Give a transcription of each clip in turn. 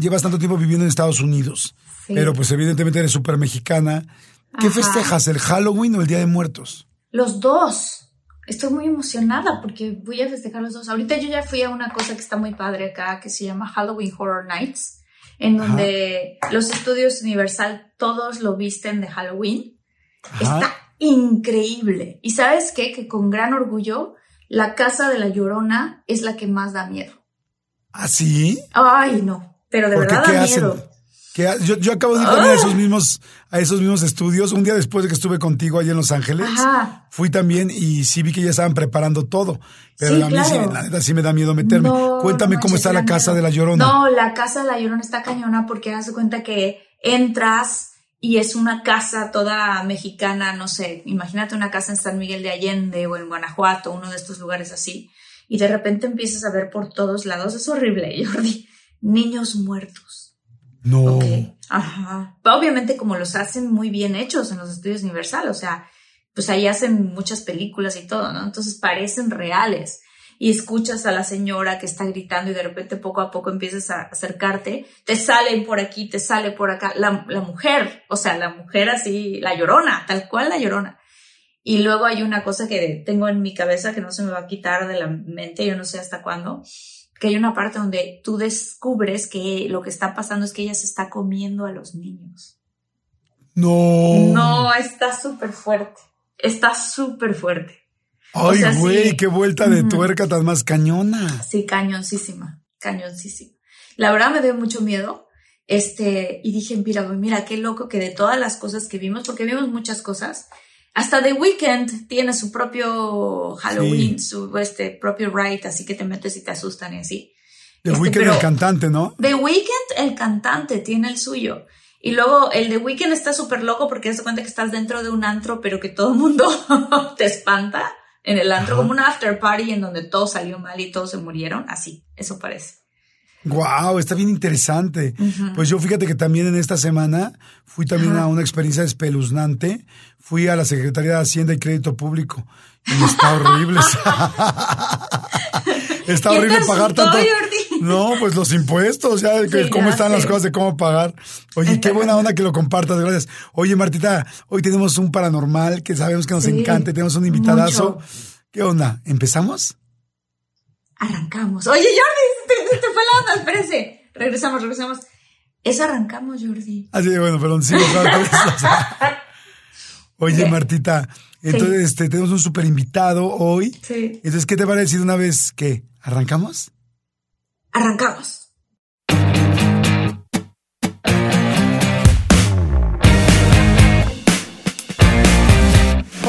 llevas tanto tiempo viviendo en Estados Unidos, Sí. pero pues evidentemente eres súper mexicana. ¿Qué Ajá. festejas, el Halloween o el Día de Muertos? Los dos. Estoy muy emocionada porque voy a festejar los dos. Ahorita yo ya fui a una cosa que está muy padre acá, que se llama Halloween Horror Nights, en Ajá. donde los estudios Universal todos lo visten de Halloween. Ajá. Está increíble. ¿Y sabes qué? Que con gran orgullo, la casa de la Llorona es la que más da miedo. ¿Ah, sí? Ay, no. Pero de Porque verdad ¿qué da hacen? miedo. ¿Qué ha- yo, yo acabo de ir también a esos mismos, a esos mismos estudios. Un día después de que estuve contigo allá en Los Ángeles, Ajá. fui también y sí vi que ya estaban preparando todo. Pero Sí, a mí sí, claro. la neta, sí me da miedo meterme. No, Cuéntame no cómo está la casa miedo. de la Llorona. No, la casa de la Llorona está cañona porque haz de cuenta que entras y es una casa toda mexicana, no sé, imagínate una casa en San Miguel de Allende o en Guanajuato, uno de estos lugares así, y de repente empiezas a ver por todos lados, es horrible, Jordi, niños muertos. No. Ok. Ajá. Obviamente como los hacen muy bien hechos en los estudios Universal, o sea, pues ahí hacen muchas películas y todo, ¿no? Entonces parecen reales. Y escuchas a la señora que está gritando y de repente poco a poco empiezas a acercarte, te salen por aquí, te sale por acá, la, la mujer, o sea, la mujer así, la llorona, tal cual la llorona. Y luego hay una cosa que tengo en mi cabeza que no se me va a quitar de la mente, yo no sé hasta cuándo, que hay una parte donde tú descubres que lo que está pasando es que ella se está comiendo a los niños. No. No, está súper fuerte. Está súper fuerte. Ay, o sea, güey, sí. qué vuelta de tuerca tan más cañona. Sí, cañoncísima, cañoncísima. La verdad me dio mucho miedo. Este, y dije, mira, güey, mira, qué loco que de todas las cosas que vimos, porque vimos muchas cosas, hasta The Weeknd tiene su propio Halloween, su este propio ride, así que te metes y te asustan y así. The Este, Weeknd, el cantante, ¿no? The Weeknd, el cantante, tiene el suyo. Y luego el The Weeknd está súper loco porque te cuenta que estás dentro de un antro, pero que todo el mundo te espanta en el antro, Ajá. como un after party en donde todo salió mal y todos se murieron. Así, eso parece. Wow, está bien interesante. Pues yo fíjate que también en esta semana fui también a una experiencia espeluznante. Fui a la Secretaría de Hacienda y Crédito Público. Y está horrible. está ¿Quién horrible pagar tanto. Jordi? No, pues los impuestos, ya, cómo están las cosas de cómo pagar. Oye, qué buena onda que lo compartas, gracias. Oye, Martita, hoy tenemos un paranormal que sabemos que nos Sí, encanta, tenemos un invitadazo. mucho. ¿Qué onda? ¿Empezamos? Arrancamos. Oye, Jordi, se te, fue la onda, espérese. Regresamos, regresamos. Es arrancamos, Jordi. Así de bueno, perdón, sí, Oye. Martita, entonces este, tenemos un super invitado hoy. Sí. Entonces, ¿qué te parece una vez que arrancamos? Arrancamos.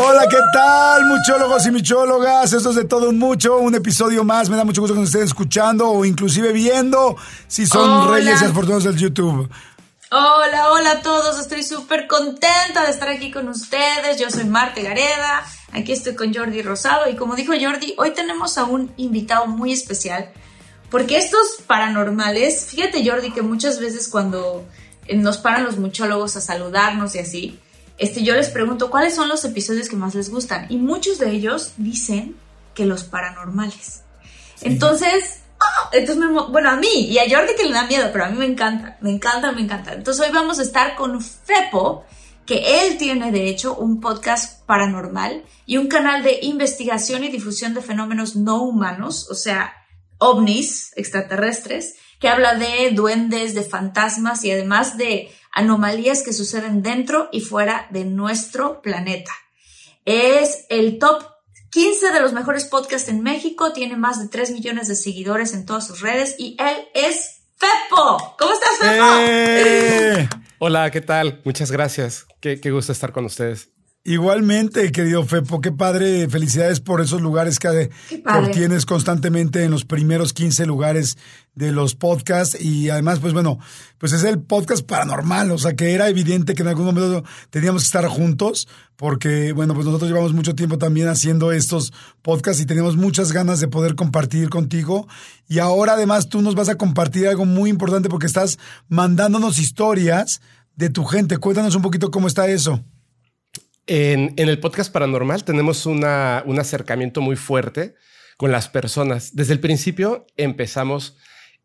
Hola, ¿qué tal, muchólogos y michólogas? Esto es de todo un mucho, un episodio más. Me da mucho gusto que nos estén escuchando o inclusive viendo si son Hola. reyes y afortunados del YouTube. Hola, hola a todos. Estoy súper contenta de estar aquí con ustedes. Yo soy Marte Gareda. Aquí estoy con Jordi Rosado. Y como dijo Jordi, hoy tenemos a un invitado muy especial. Porque estos paranormales, fíjate Jordi que muchas veces cuando nos paran los muchólogos a saludarnos y así, este, yo les pregunto cuáles son los episodios que más les gustan. Y muchos de ellos dicen que los paranormales. Entonces, ¡ah! entonces me bueno, a mí y a Jordi que le da miedo, pero a mí me encanta, me encanta, me encanta. Entonces hoy vamos a estar con Fepo, que él tiene de hecho un podcast paranormal y un canal de investigación y difusión de fenómenos no humanos, o sea, ovnis extraterrestres, que habla de duendes, de fantasmas y además de anomalías que suceden dentro y fuera de nuestro planeta. Es el top 15 de los mejores podcasts en México, tiene más de 3 millones de seguidores en todas sus redes y él es Fepo. ¿Cómo estás, Fepo? ¡Eh! Hola, ¿qué tal? Muchas gracias. Qué, qué gusto estar con ustedes. Igualmente, querido Fepo, qué padre, felicidades por esos lugares que, obtienes constantemente en los primeros 15 lugares de los podcasts y además, pues bueno, pues es el podcast paranormal, o sea que era evidente que en algún momento teníamos que estar juntos porque, bueno, pues nosotros llevamos mucho tiempo también haciendo estos podcasts y tenemos muchas ganas de poder compartir contigo y ahora además tú nos vas a compartir algo muy importante porque estás mandándonos historias de tu gente. Cuéntanos un poquito cómo está eso. En, el podcast paranormal tenemos un acercamiento muy fuerte con las personas. Desde el principio empezamos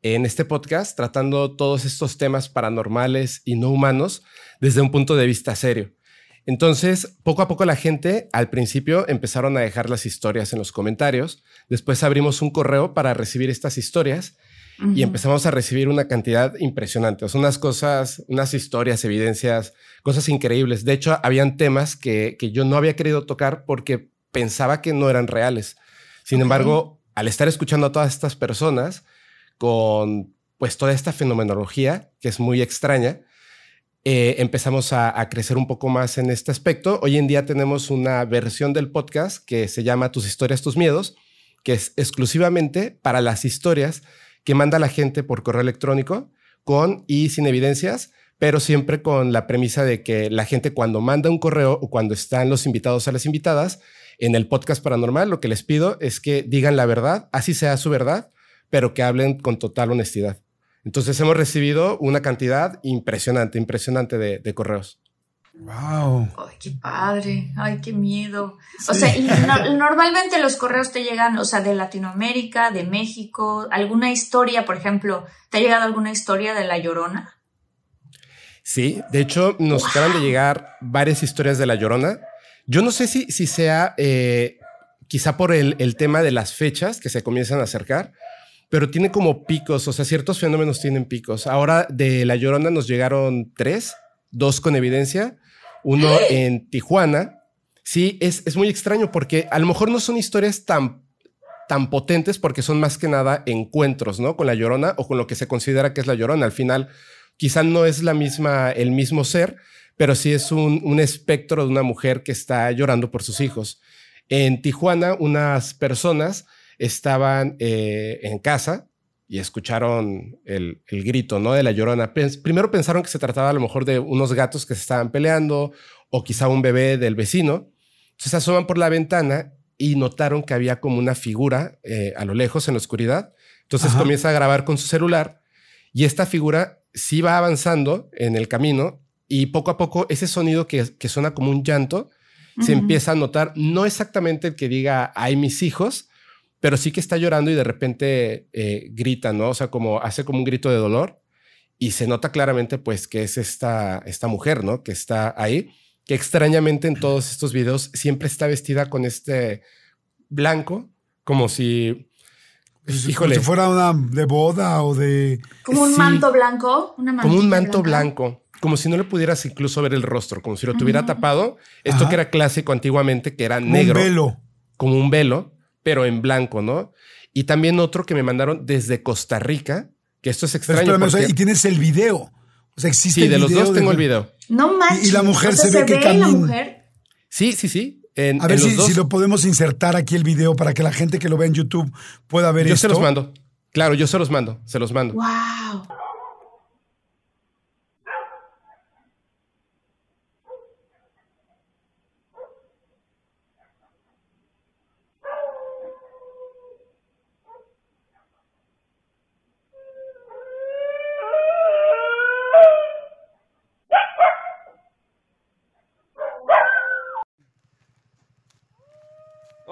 en este podcast tratando todos estos temas paranormales y no humanos desde un punto de vista serio. Entonces, poco a poco la gente al principio empezaron a dejar las historias en los comentarios, después abrimos un correo para recibir estas historias y empezamos a recibir una cantidad impresionante, o sea, unas cosas, unas historias, evidencias, cosas increíbles. De hecho, habían temas que, yo no había querido tocar porque pensaba que no eran reales. Sin embargo, al estar escuchando a todas estas personas con pues toda esta fenomenología que es muy extraña, eh, empezamos a, a, crecer un poco más en este aspecto. Hoy en día tenemos una versión del podcast que se llama Tus historias, tus miedos, que es exclusivamente para las historias que manda la gente por correo electrónico con y sin evidencias, pero siempre con la premisa de que la gente cuando manda un correo o cuando están los invitados a las invitadas en el podcast paranormal, lo que les pido es que digan la verdad, así sea su verdad, pero que hablen con total honestidad. Entonces hemos recibido una cantidad impresionante, impresionante de, correos. Wow. Ay, qué padre. Ay, qué miedo. O sea, y normalmente los correos te llegan, o sea, de Latinoamérica, de México, alguna historia, por ejemplo, ¿te ha llegado alguna historia de La Llorona? Sí, de hecho, nos acaban de llegar varias historias de La Llorona. Yo no sé si, si sea eh, quizá por el, el tema de las fechas que se comienzan a acercar, pero tiene como picos, o sea, ciertos fenómenos tienen picos. Ahora de La Llorona nos llegaron tres, dos con evidencia, uno en Tijuana. Sí, es, es muy extraño porque a lo mejor no son historias tan, tan potentes porque son más que nada encuentros, ¿no? Con La Llorona o con lo que se considera que es La Llorona. Al final, quizá no es la misma, el mismo ser, pero sí es un, espectro de una mujer que está llorando por sus hijos. En Tijuana, unas personas estaban eh, en casa y escucharon el, grito ¿no? de la llorona. Primero pensaron que se trataba a lo mejor de unos gatos que se estaban peleando o quizá un bebé del vecino. Entonces asoman por la ventana y notaron que había como una figura eh, a lo lejos en la oscuridad. Entonces comienza a grabar con su celular y esta figura sí va avanzando en el camino y poco a poco ese sonido que, suena como un llanto se empieza a notar, no exactamente el que diga, hay mis hijos, pero sí que está llorando y de repente eh, grita, ¿no? O sea, como hace como un grito de dolor y se nota claramente pues que es esta, esta mujer, ¿no? Que está ahí, que extrañamente en todos estos videos siempre está vestida con este blanco, como si... híjole. Como si fuera una de boda o de... Como un manto blanco. Una como un manto blanco. Como si no le pudieras incluso ver el rostro, como si lo tuviera tapado. Esto que era clásico antiguamente, que era negro. Un velo. Como un velo pero en blanco, ¿no? Y también otro que me mandaron desde Costa Rica, que esto es extraño. y tienes el video. O sea, existe Sí, de los dos tengo el video. No manches. Y, la mujer se, ve que camina. mujer? Sí, sí, sí. a ver si, lo podemos insertar aquí el video para que la gente que lo ve en YouTube pueda ver esto. Yo se los mando. Claro, yo se los mando, se los mando. Wow.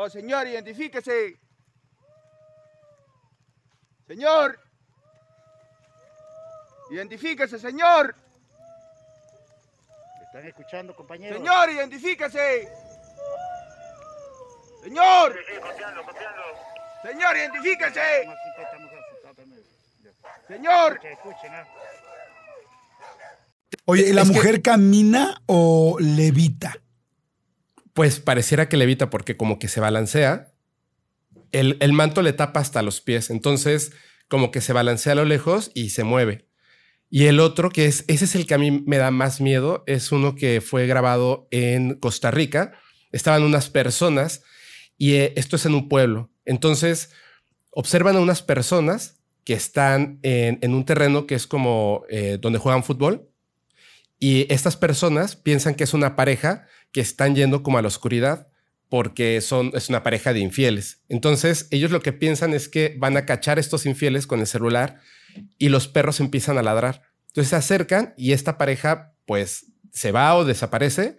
Oh, señor, identifíquese. Señor. Identifíquese, señor. ¿Me están escuchando, compañero? Señor, identifíquese. Señor. Sí, sí, copiando, copiando. Señor, identifíquese. Señor. Oye, ¿la mujer camina o levita? Pues pareciera que levita porque como que se balancea. El, el manto le tapa hasta los pies. Entonces, como que se balancea a lo lejos y se mueve. Y el otro, que es, ese es el que a mí me da más miedo, es uno que fue grabado en Costa Rica. Estaban unas personas y eh, esto es en un pueblo. Entonces, observan a unas personas que están en, un terreno que es como eh, donde juegan fútbol. Y estas personas piensan que es una pareja que están yendo como a la oscuridad porque son, es una pareja de infieles. Entonces, ellos lo que piensan es que van a cachar estos infieles con el celular y los perros empiezan a ladrar. Entonces se acercan y esta pareja pues se va o desaparece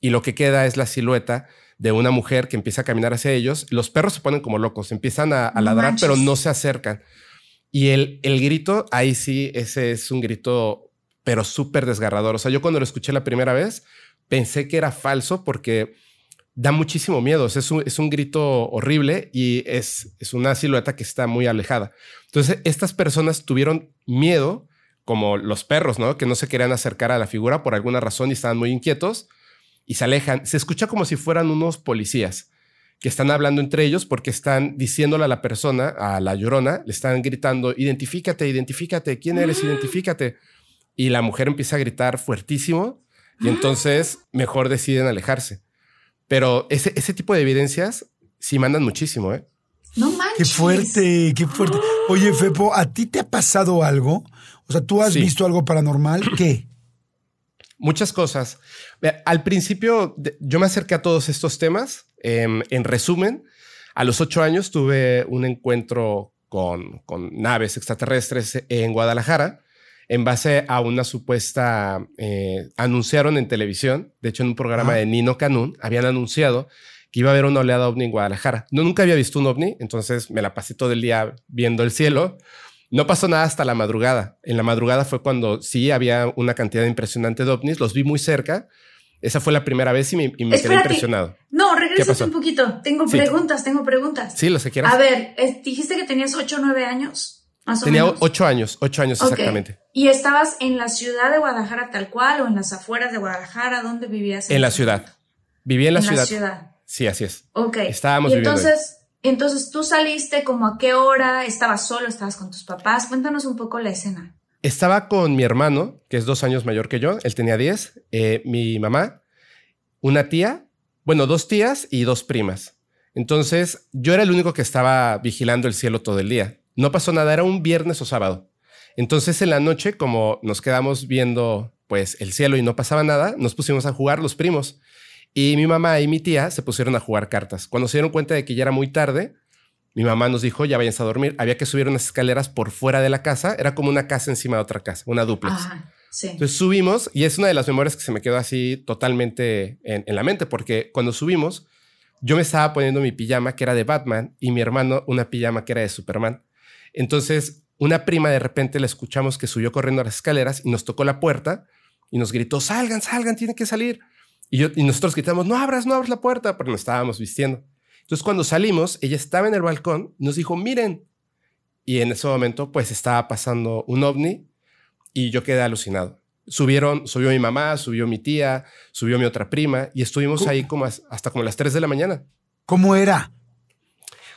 y lo que queda es la silueta de una mujer que empieza a caminar hacia ellos. Los perros se ponen como locos, empiezan a, ladrar, pero no se acercan. Y el, el grito, ahí sí, ese es un grito, pero súper desgarrador. O sea, yo cuando lo escuché la primera vez, pensé que era falso porque da muchísimo miedo. Es un, es un grito horrible y es, es una silueta que está muy alejada. Entonces, estas personas tuvieron miedo, como los perros, ¿no? Que no se querían acercar a la figura por alguna razón y estaban muy inquietos y se alejan. Se escucha como si fueran unos policías que están hablando entre ellos porque están diciéndole a la persona, a la llorona, le están gritando, identifícate, identifícate, ¿quién eres? Ah. Identifícate. Y la mujer empieza a gritar fuertísimo y entonces mejor deciden alejarse. Pero ese, ese tipo de evidencias sí mandan muchísimo, ¿eh? No manches. Qué fuerte, qué fuerte. Oye, Fepo, ¿a ti te ha pasado algo? O sea, ¿tú has visto algo paranormal? ¿Qué? Muchas cosas. Al principio yo me acerqué a todos estos temas. Em, en resumen, a los ocho años tuve un encuentro con, con naves extraterrestres en Guadalajara en base a una supuesta, eh, anunciaron en televisión, de hecho en un programa de Nino Canún, habían anunciado que iba a haber una oleada ovni en Guadalajara. No, nunca había visto un ovni, entonces me la pasé todo el día viendo el cielo. No pasó nada hasta la madrugada. En la madrugada fue cuando sí había una cantidad impresionante de ovnis, los vi muy cerca. Esa fue la primera vez y me, quedé impresionado. No, regresa un poquito. Tengo preguntas, tengo preguntas. Sí, lo que quieras. A ver, dijiste que tenías 8 o 9 años. Tenía ocho años, ocho años exactamente. ¿Y estabas en la ciudad de Guadalajara tal cual o en las afueras de Guadalajara? ¿Dónde vivías? En, la ciudad. Vivía en la, ciudad. ciudad. Sí, así es. Ok. Estábamos y entonces, entonces tú saliste como a qué hora, estabas solo, estabas con tus papás. Cuéntanos un poco la escena. Estaba con mi hermano, que es dos años mayor que yo, él tenía diez, eh, mi mamá, una tía, bueno, dos tías y dos primas. Entonces, yo era el único que estaba vigilando el cielo todo el día. No pasó nada, era un viernes o sábado. Entonces en la noche, como nos quedamos viendo pues el cielo y no pasaba nada, nos pusimos a jugar los primos. Y mi mamá y mi tía se pusieron a jugar cartas. Cuando se dieron cuenta de que ya era muy tarde, mi mamá nos dijo, ya váyanse a dormir. Había que subir unas escaleras por fuera de la casa. Era como una casa encima de otra casa, una duplex. Entonces subimos y es una de las memorias que se me quedó así totalmente en, en la mente, porque cuando subimos, yo me estaba poniendo mi pijama que era de Batman y mi hermano una pijama que era de Superman. Entonces, una prima de repente la escuchamos que subió corriendo a las escaleras y nos tocó la puerta y nos gritó, salgan, salgan, tienen que salir. Y, yo, y nosotros gritamos, no abras, no abras la puerta, porque nos estábamos vistiendo. Entonces, cuando salimos, ella estaba en el balcón nos dijo, miren. Y en ese momento, pues estaba pasando un ovni y yo quedé alucinado. Subieron, subió mi mamá, subió mi tía, subió mi otra prima y estuvimos ahí como hasta como las 3 de la mañana. ¿Cómo era?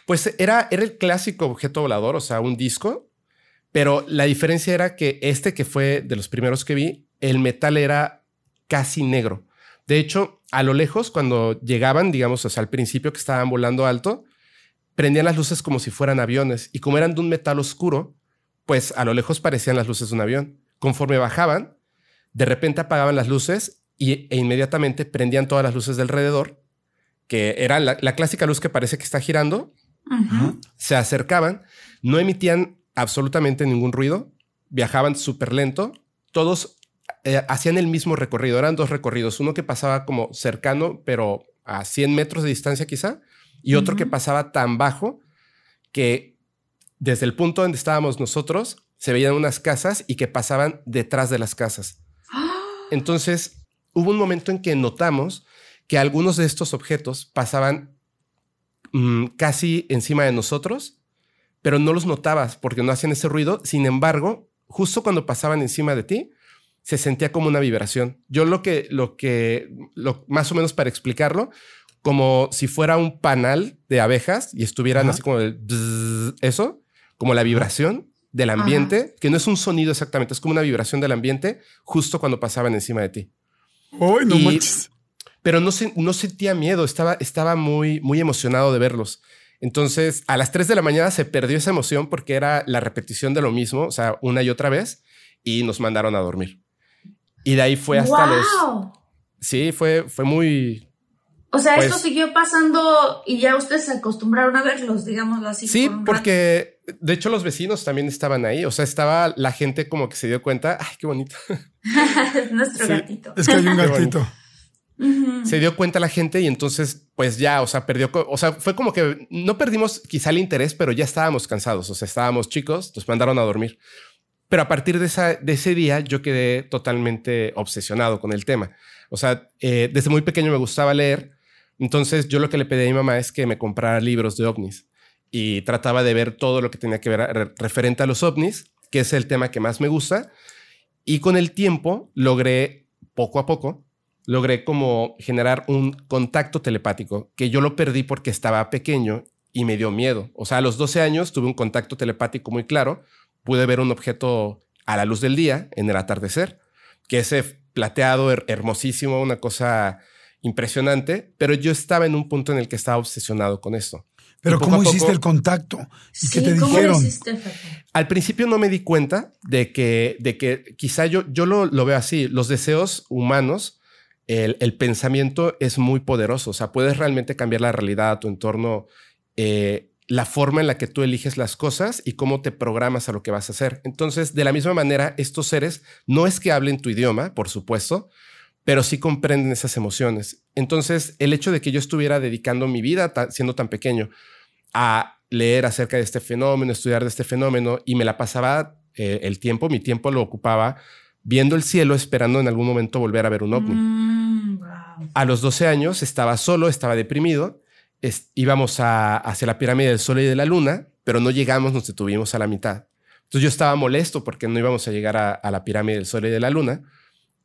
Pues era, era el clásico objeto volador, o sea, un disco, pero la diferencia era que este que fue de los primeros que vi, el metal era casi negro. De hecho, a lo lejos, cuando llegaban, digamos, o sea, al principio que estaban volando alto, prendían las luces como si fueran aviones y como eran de un metal oscuro, pues a lo lejos parecían las luces de un avión. Conforme bajaban, de repente apagaban las luces y, e inmediatamente prendían todas las luces del alrededor, que era la, clásica luz que parece que está girando se acercaban, no emitían absolutamente ningún ruido, viajaban súper lento, todos eh, hacían el mismo recorrido, eran dos recorridos, uno que pasaba como cercano, pero a 100 metros de distancia quizá, y otro que pasaba tan bajo que desde el punto donde estábamos nosotros se veían unas casas y que pasaban detrás de las casas. Entonces, hubo un momento en que notamos que algunos de estos objetos pasaban Mm, casi encima de nosotros, pero no los notabas porque no hacían ese ruido. Sin embargo, justo cuando pasaban encima de ti, se sentía como una vibración. Yo lo que, lo que, lo, más o menos para explicarlo, como si fuera un panal de abejas y estuvieran así como el eso, como la vibración del ambiente, que no es un sonido exactamente, es como una vibración del ambiente justo cuando pasaban encima de ti. ¡Ay, no manches! Pero no, no sentía miedo, estaba, estaba muy, muy emocionado de verlos. Entonces, a las 3 de la mañana se perdió esa emoción porque era la repetición de lo mismo, o sea, una y otra vez, y nos mandaron a dormir. Y de ahí fue hasta los... Sí, fue, fue muy... O sea, esto pues siguió pasando y ya ustedes se acostumbraron a verlos, digámoslo así. Sí, porque de hecho los vecinos también estaban ahí. O sea, estaba la gente como que se dio cuenta. Ay, qué bonito. es nuestro gatito. Es que hay un gatito. Se dio cuenta la gente y entonces, pues ya, o sea, perdió, o sea, fue como que no perdimos quizá el interés, pero ya estábamos cansados, o sea, estábamos chicos, nos mandaron a dormir. Pero a partir de, ese día yo quedé totalmente obsesionado con el tema. O sea, eh, desde muy pequeño me gustaba leer, entonces yo lo que le pedí a mi mamá es que me comprara libros de ovnis y trataba de ver todo lo que tenía que ver referente a los ovnis, que es el tema que más me gusta. Y con el tiempo logré, poco a poco, logré como generar un contacto telepático, que yo lo perdí porque estaba pequeño y me dio miedo. O sea, a los 12 años tuve un contacto telepático muy claro, pude ver un objeto a la luz del día en el atardecer, que ese plateado hermosísimo, una cosa impresionante, pero yo estaba en un punto en el que estaba obsesionado con esto. Pero ¿cómo hiciste el contacto? ¿Y qué te dijeron? Al principio no me di cuenta de que, de que quizá yo, yo lo, lo veo así, los deseos humanos el, pensamiento es muy poderoso. O sea, puedes realmente cambiar la realidad tu entorno, eh, la forma en la que tú eliges las cosas y cómo te programas a lo que vas a hacer. Entonces, de la misma manera, estos seres no es que hablen tu idioma, por supuesto, pero sí comprenden esas emociones. Entonces, el hecho de que yo estuviera dedicando mi vida, siendo tan pequeño, a leer acerca de este fenómeno, estudiar de este fenómeno, y me la pasaba eh, el tiempo, mi tiempo lo ocupaba viendo el cielo, esperando en algún momento volver a ver un ovni. Mm, a los 12 años estaba solo, estaba deprimido, íbamos hacia la pirámide del Sol y de la Luna, pero no llegamos, nos detuvimos a la mitad. Entonces yo estaba molesto porque no íbamos a llegar a, a la pirámide del Sol y de la Luna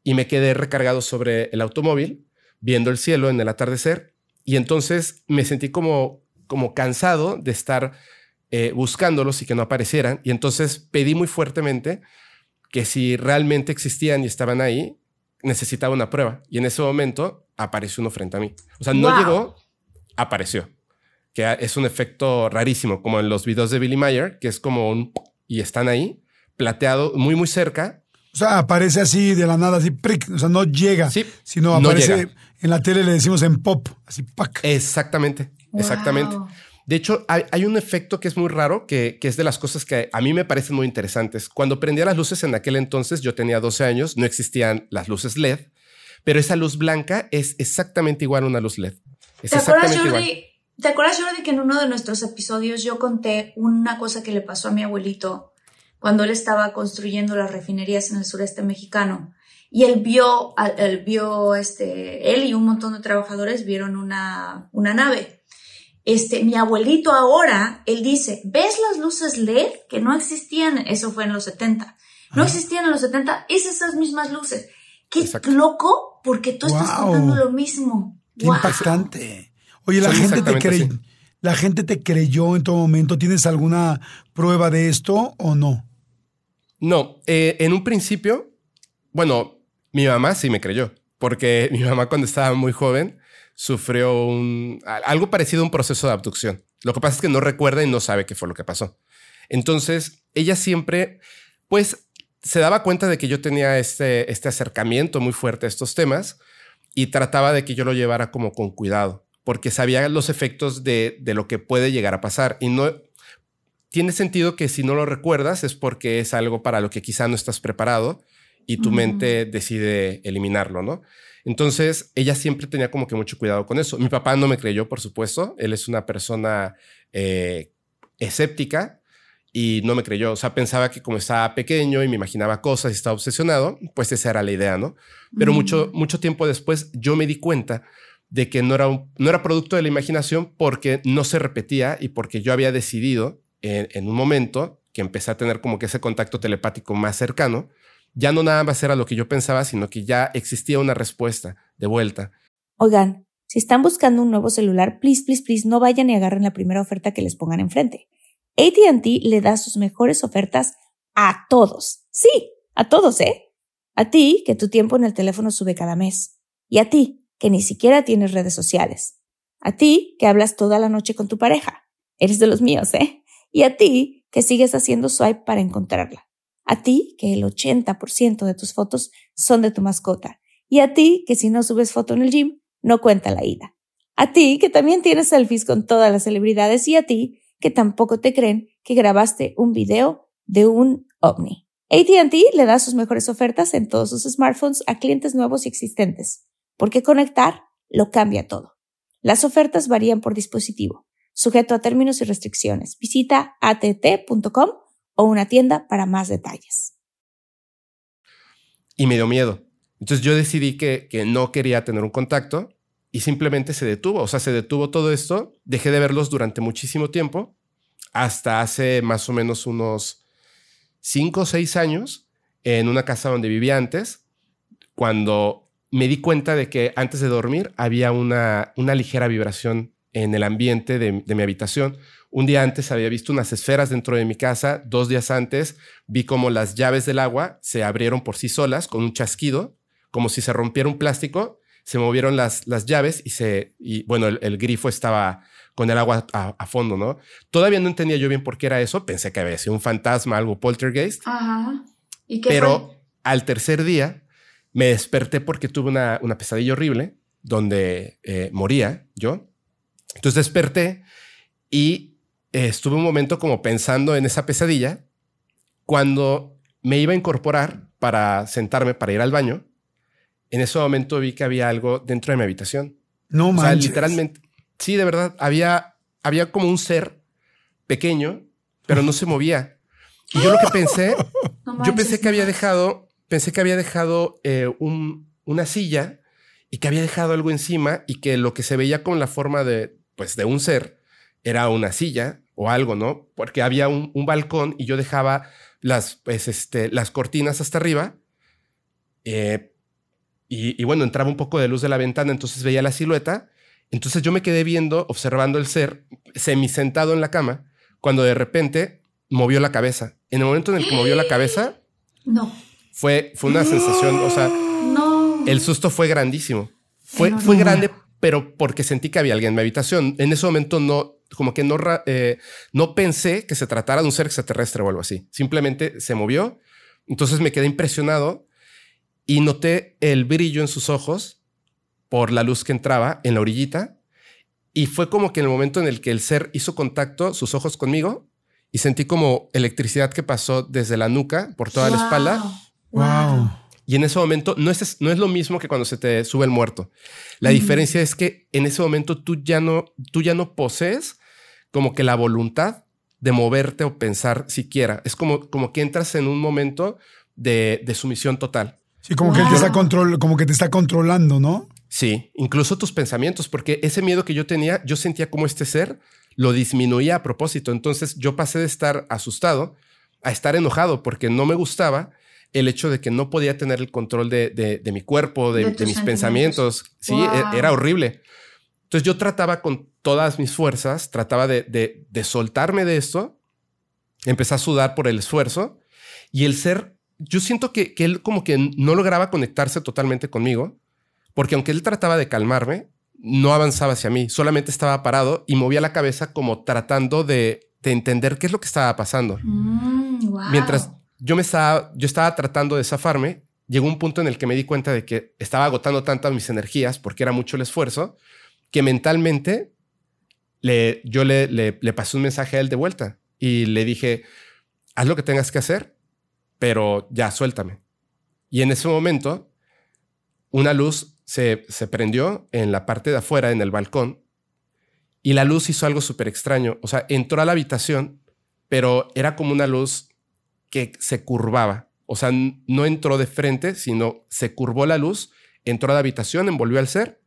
y me quedé recargado sobre el automóvil, viendo el cielo en el atardecer y entonces me sentí como, como cansado de estar eh, buscándolos y que no aparecieran y entonces pedí muy fuertemente que si realmente existían y estaban ahí, necesitaba una prueba. Y en ese momento apareció uno frente a mí. O sea, no llegó, apareció. Que es un efecto rarísimo, como en los videos de Billy Mayer, que es como un... y están ahí, plateado, muy, muy cerca. O sea, aparece así de la nada, así, prick, o sea, no llega, sí, sino aparece en la tele, le decimos en pop, así, pack. Exactamente, exactamente. De hecho, hay, un efecto que es muy raro, que, es de las cosas que a mí me parecen muy interesantes. Cuando prendía las luces en aquel entonces, yo tenía 12 años, no existían las luces LED, pero esa luz blanca es exactamente igual a una luz LED. ¿Te acuerdas, Jordi, ¿Te acuerdas, Jordi, que en uno de nuestros episodios yo conté una cosa que le pasó a mi abuelito cuando él estaba construyendo las refinerías en el sureste mexicano? Y él vio, él vio, este, él y un montón de trabajadores vieron una, una nave este, mi abuelito ahora, él dice, ¿ves las luces LED que no existían? Eso fue en los 70. No existían en los 70, es esas mismas luces. Qué loco, porque tú estás contando lo mismo. Qué impactante. Oye, la gente te creyó, la gente te creyó en todo momento. ¿Tienes alguna prueba de esto o no? No, eh, en un principio, bueno, mi mamá sí me creyó, porque mi mamá cuando estaba muy joven sufrió un, algo parecido a un proceso de abducción. Lo que pasa es que no recuerda y no sabe qué fue lo que pasó. Entonces, ella siempre, pues, se daba cuenta de que yo tenía este, este acercamiento muy fuerte a estos temas y trataba de que yo lo llevara como con cuidado, porque sabía los efectos de, de lo que puede llegar a pasar. Y no tiene sentido que si no lo recuerdas es porque es algo para lo que quizá no estás preparado y tu mente decide eliminarlo, ¿no? Entonces, ella siempre tenía como que mucho cuidado con eso. Mi papá no me creyó, por supuesto. Él es una persona eh, escéptica y no me creyó. O sea, pensaba que como estaba pequeño y me imaginaba cosas y estaba obsesionado, pues esa era la idea, ¿no? Pero mucho, mucho tiempo después yo me di cuenta de que no era, no era producto de la imaginación porque no se repetía y porque yo había decidido en, un momento que empecé a tener como que ese contacto telepático más cercano, ya no nada más era lo que yo pensaba, sino que ya existía una respuesta de vuelta. Oigan, si están buscando un nuevo celular, please, please, please, no vayan y agarren la primera oferta que les pongan enfrente. ATT le da sus mejores ofertas a todos. Sí, a todos, ¿eh? A ti, que tu tiempo en el teléfono sube cada mes. Y a ti, que ni siquiera tienes redes sociales. A ti, que hablas toda la noche con tu pareja. Eres de los míos, ¿eh? Y a ti, que sigues haciendo swipe para encontrarla. A ti, que el 80% de tus fotos son de tu mascota. Y a ti, que si no subes foto en el gym, no cuenta la ida. A ti, que también tienes selfies con todas las celebridades. Y a ti, que tampoco te creen que grabaste un video de un ovni. ATT le da sus mejores ofertas en todos sus smartphones a clientes nuevos y existentes, porque conectar lo cambia todo. Las ofertas varían por dispositivo, sujeto a términos y restricciones. Visita att.com o una tienda para más detalles. Y me dio miedo. Entonces yo decidí que, que no quería tener un contacto y simplemente se detuvo. O sea, se detuvo todo esto. Dejé de verlos durante muchísimo tiempo, hasta hace más o menos unos cinco o seis años en una casa donde vivía antes, cuando me di cuenta de que antes de dormir había una, una ligera vibración en el ambiente de, mi habitación. Un día antes había visto unas esferas dentro de mi casa, dos días antes vi como las llaves del agua se abrieron por sí solas con un chasquido, como si se rompiera un plástico, se movieron las, las llaves y se, y bueno, el grifo estaba con el agua a, fondo, ¿no? Todavía no entendía yo bien por qué era eso. Pensé que había sido un fantasma, algo poltergeist. Ajá. ¿Y qué Pero al tercer día me desperté porque tuve una, una pesadilla horrible donde eh, moría yo. Entonces desperté y eh, estuve un momento como pensando en esa pesadilla. Cuando me iba a incorporar para sentarme para ir al baño, en ese momento vi que había algo dentro de mi habitación. No o manches. literalmente, Sí, de verdad, había, había como un ser pequeño, pero no se movía. Y yo lo que pensé, yo pensé que había dejado, pensé que había dejado eh, un, una silla y que había dejado algo encima y que lo que se veía con la forma de, pues, de un ser era una silla o algo, ¿no? Porque había un, balcón y yo dejaba las, pues, este, las cortinas hasta arriba. Eh, y, y, bueno, entraba un poco de luz de la ventana, entonces veía la silueta entonces yo me quedé viendo, observando el ser, sentado en la cama, cuando de repente movió la cabeza. En el momento en el que movió la cabeza, no. Fue, fue una sensación, o sea, no. el susto fue grandísimo. Fue, fue grande, pero porque sentí que había alguien en mi habitación. En ese momento no, como que no, eh, no pensé que se tratara de un ser extraterrestre o algo así. Simplemente se movió. Entonces me quedé impresionado y noté el brillo en sus ojos por la luz que entraba en la orillita. Y fue como que en el momento en el que el ser hizo contacto, sus ojos conmigo, y sentí como electricidad que pasó desde la nuca por toda la espalda. Wow. Y en ese momento no es, no es lo mismo que cuando se te sube el muerto. La diferencia es que en ese momento tú ya no, tú ya no posees como que la voluntad de moverte o pensar siquiera. Es como, como que entras en un momento de, de sumisión total. Sí, como que él te está control, como que te está controlando, ¿no? Sí, incluso tus pensamientos, porque ese miedo que yo tenía, yo sentía como este ser lo disminuía a propósito. Entonces yo pasé de estar asustado a estar enojado porque no me gustaba el hecho de que no podía tener el control de, mi cuerpo, de, mis pensamientos. Sí, e, era horrible. Entonces yo trataba con todas mis fuerzas, trataba de, soltarme de esto, empecé a sudar por el esfuerzo y el ser, yo siento que, que él como que no lograba conectarse totalmente conmigo porque aunque él trataba de calmarme, no avanzaba hacia mí, solamente estaba parado y movía la cabeza como tratando de, entender qué es lo que estaba pasando. Mm, Mientras yo me estaba, yo estaba tratando de zafarme, llegó un punto en el que me di cuenta de que estaba agotando tantas mis energías porque era mucho el esfuerzo, que mentalmente le, yo le, le, pasé un mensaje a él de vuelta y le dije, haz lo que tengas que hacer, pero ya suéltame. Y en ese momento, una luz se, prendió en la parte de afuera, en el balcón, y la luz hizo algo súper extraño. O sea, entró a la habitación, pero era como una luz que se curvaba. O sea, no entró de frente, sino se curvó la luz, entró a la habitación, envolvió al ser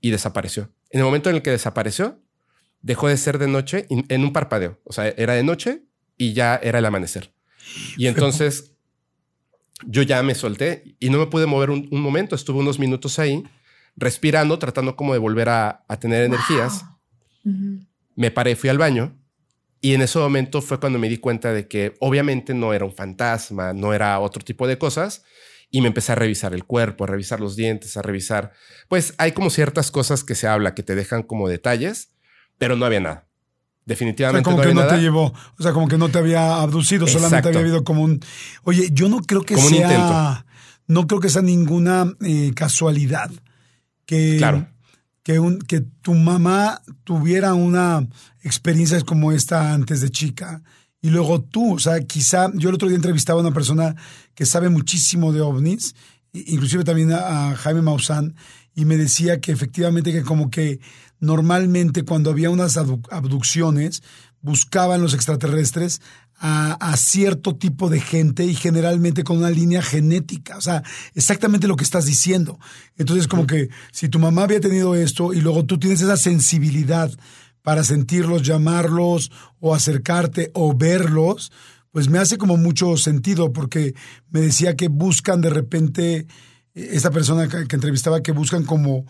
y desapareció. En el momento en el que desapareció, dejó de ser de noche en un parpadeo. O sea, era de noche y ya era el amanecer. Y entonces yo ya me solté y no me pude mover un, momento. Estuve unos minutos ahí respirando, tratando como de volver a, tener energías. Me paré, fui al baño y en ese momento fue cuando me di cuenta de que obviamente no era un fantasma, no era otro tipo de cosas. Y me empecé a revisar el cuerpo, a revisar los dientes, a revisar. Pues hay como ciertas cosas que se habla que te dejan como detalles, pero no había nada. Definitivamente. O sea, como que no te llevó, o sea, como que no te había abducido, solamente había habido como un. Oye, yo no creo que sea. No creo que sea ninguna eh, casualidad que, claro. que, un, que tu mamá tuviera una experiencia como esta antes de chica. Y luego tú, o sea, quizá yo el otro día entrevistaba a una persona que sabe muchísimo de ovnis, inclusive también a, a Jaime Maussan, y me decía que efectivamente que como que normalmente cuando había unas abducciones buscaban los extraterrestres a, cierto tipo de gente y generalmente con una línea genética. O sea, exactamente lo que estás diciendo. Entonces, como que si tu mamá había tenido esto y luego tú tienes esa sensibilidad para sentirlos, llamarlos o acercarte o verlos, pues me hace como mucho sentido porque me decía que buscan de repente esta persona que, entrevistaba que buscan como